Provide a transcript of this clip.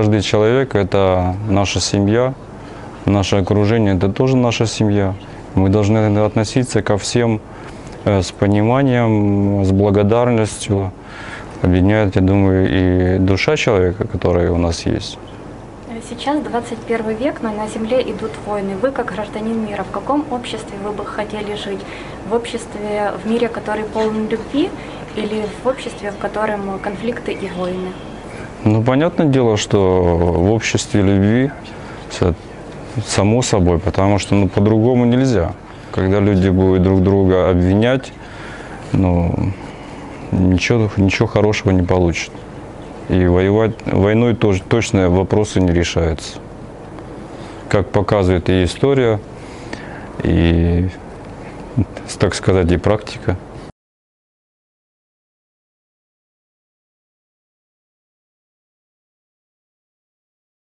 Каждый человек – это наша семья, наше окружение – это тоже наша семья. Мы должны относиться ко всем э, с пониманием, с благодарностью. Объединяет, я думаю, и душа человека, которая у нас есть. Сейчас 21 век, но на Земле идут войны. Вы, как гражданин мира, в каком обществе вы бы хотели жить? В обществе, в мире, который полон любви, или в обществе, в котором конфликты и войны? Ну, понятное дело, что в обществе любви само собой, потому что ну, по-другому нельзя. Когда люди будут друг друга обвинять, ну, ничего, ничего хорошего не получат. И воевать войной тоже точно вопросы не решаются. Как показывает и история, и, так сказать, и практика.